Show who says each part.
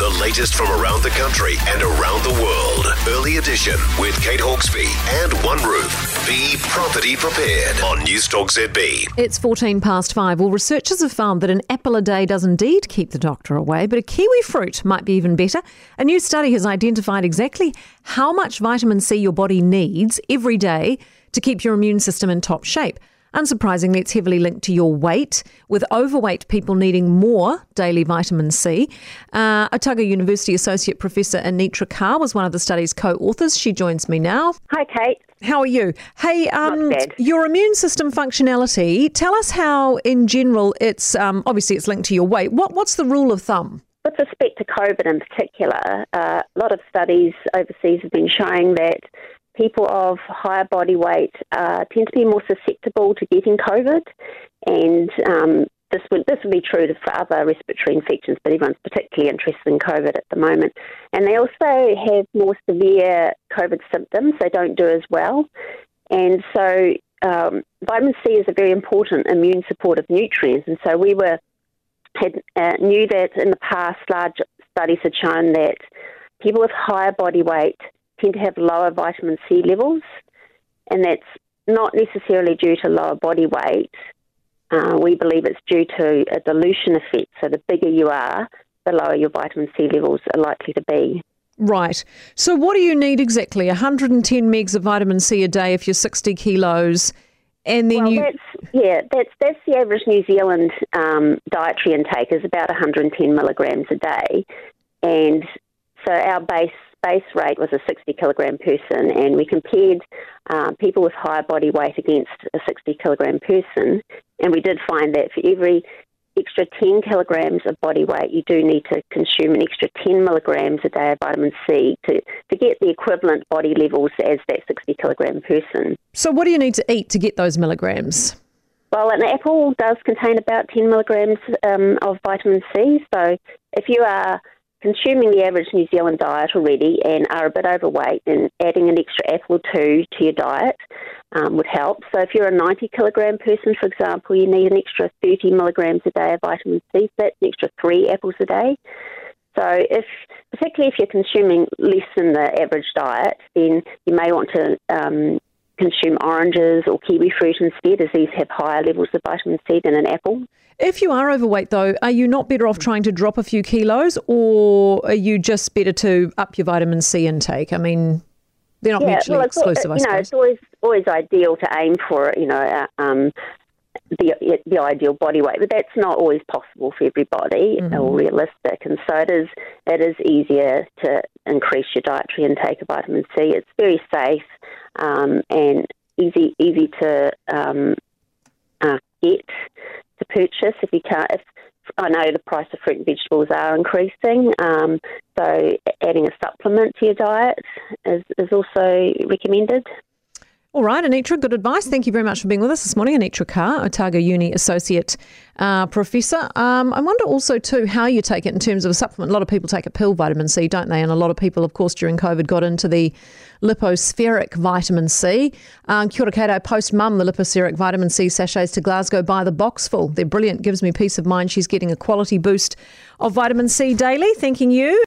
Speaker 1: The latest from around the country and around the world. Early edition with Kate Hawkesby and One Roof. Be property prepared on Newstalk ZB.
Speaker 2: It's 14 past five. Well, researchers have found that an apple a day does indeed keep the doctor away, but a kiwi fruit might be even better. A new study has identified exactly how much vitamin C your body needs every day to keep your immune system in top shape. Unsurprisingly, it's heavily linked to your weight, with overweight people needing more daily vitamin C. Uh, Otago University Associate Professor Anitra Carr was one of the study's co authors. She joins me now.
Speaker 3: Hi, Kate.
Speaker 2: How are you? Hey, um, your immune system functionality, tell us how, in general, it's um, obviously it's linked to your weight. What, what's the rule of thumb?
Speaker 3: With respect to COVID in particular, uh, a lot of studies overseas have been showing that people of higher body weight uh, tend to be more susceptible to getting COVID, and um, this would this would be true for other respiratory infections, but everyone's particularly interested in COVID at the moment. And they also have more severe COVID symptoms; they don't do as well, and so um, vitamin C is a very important immune supportive nutrient, and so we were had uh, knew that in the past large studies had shown that people with higher body weight tend to have lower vitamin C levels, and that's not necessarily due to lower body weight. Uh, we believe it's due to a dilution effect. So the bigger you are, the lower your vitamin C levels are likely to be.
Speaker 2: Right. So, what do you need exactly? 110 megs of vitamin C a day if you're 60 kilos, and then
Speaker 3: Well,
Speaker 2: you.
Speaker 3: that's yeah, that's that's the average New Zealand um, dietary intake is about 110 milligrams a day, and so our base base rate was a 60 kilogram person, and we compared uh, people with higher body weight against a 60 kilogram person, and we did find that for every extra 10 kilograms of body weight, you do need to consume an extra 10 milligrams a day of vitamin C to, to get the equivalent body levels as that 60 kilogram person.
Speaker 2: So, what do you need to eat to get those milligrams?
Speaker 3: Well, an apple does contain about 10 milligrams um, of vitamin C. So if you are consuming the average New Zealand diet already and are a bit overweight, then adding an extra apple or two to your diet um, would help. So if you're a 90 kilogram person, for example, you need an extra 30 milligrams a day of vitamin C. So that's an extra three apples a day. So if, particularly if you're consuming less than the average diet, then you may want to um, consume oranges or kiwi fruit instead, as these have higher levels of vitamin C than an apple.
Speaker 2: If you are overweight, though, are you not better off trying to drop a few kilos, or are you just better to up your vitamin C intake? I mean, they're not mutually
Speaker 3: well,
Speaker 2: exclusive, I
Speaker 3: you know,
Speaker 2: suppose.
Speaker 3: it's always always ideal to aim for you know uh, um, the the ideal body weight, but that's not always possible for everybody
Speaker 2: Mm-hmm.
Speaker 3: or realistic. And so it is it is easier to increase your dietary intake of vitamin C. It's very safe um, and easy easy to um, uh, get to purchase if you can't. If, I know the price of fruit and vegetables are increasing, um, so adding a supplement to your diet is, is also recommended.
Speaker 2: All right, Anitra, good advice. Thank you very much for being with us this morning. Anitra Carr, Otago Uni Associate uh, Professor. Um, I wonder also, too, how you take it in terms of a supplement. A lot of people take a pill, vitamin C, don't they? And a lot of people, of course, during COVID got into the Lypo-Spheric vitamin C. Um, Kia ora post mum the Lypo-Spheric vitamin C sachets to Glasgow by the boxful. They're brilliant, gives me peace of mind. She's getting a quality boost of vitamin C daily. Thanking you.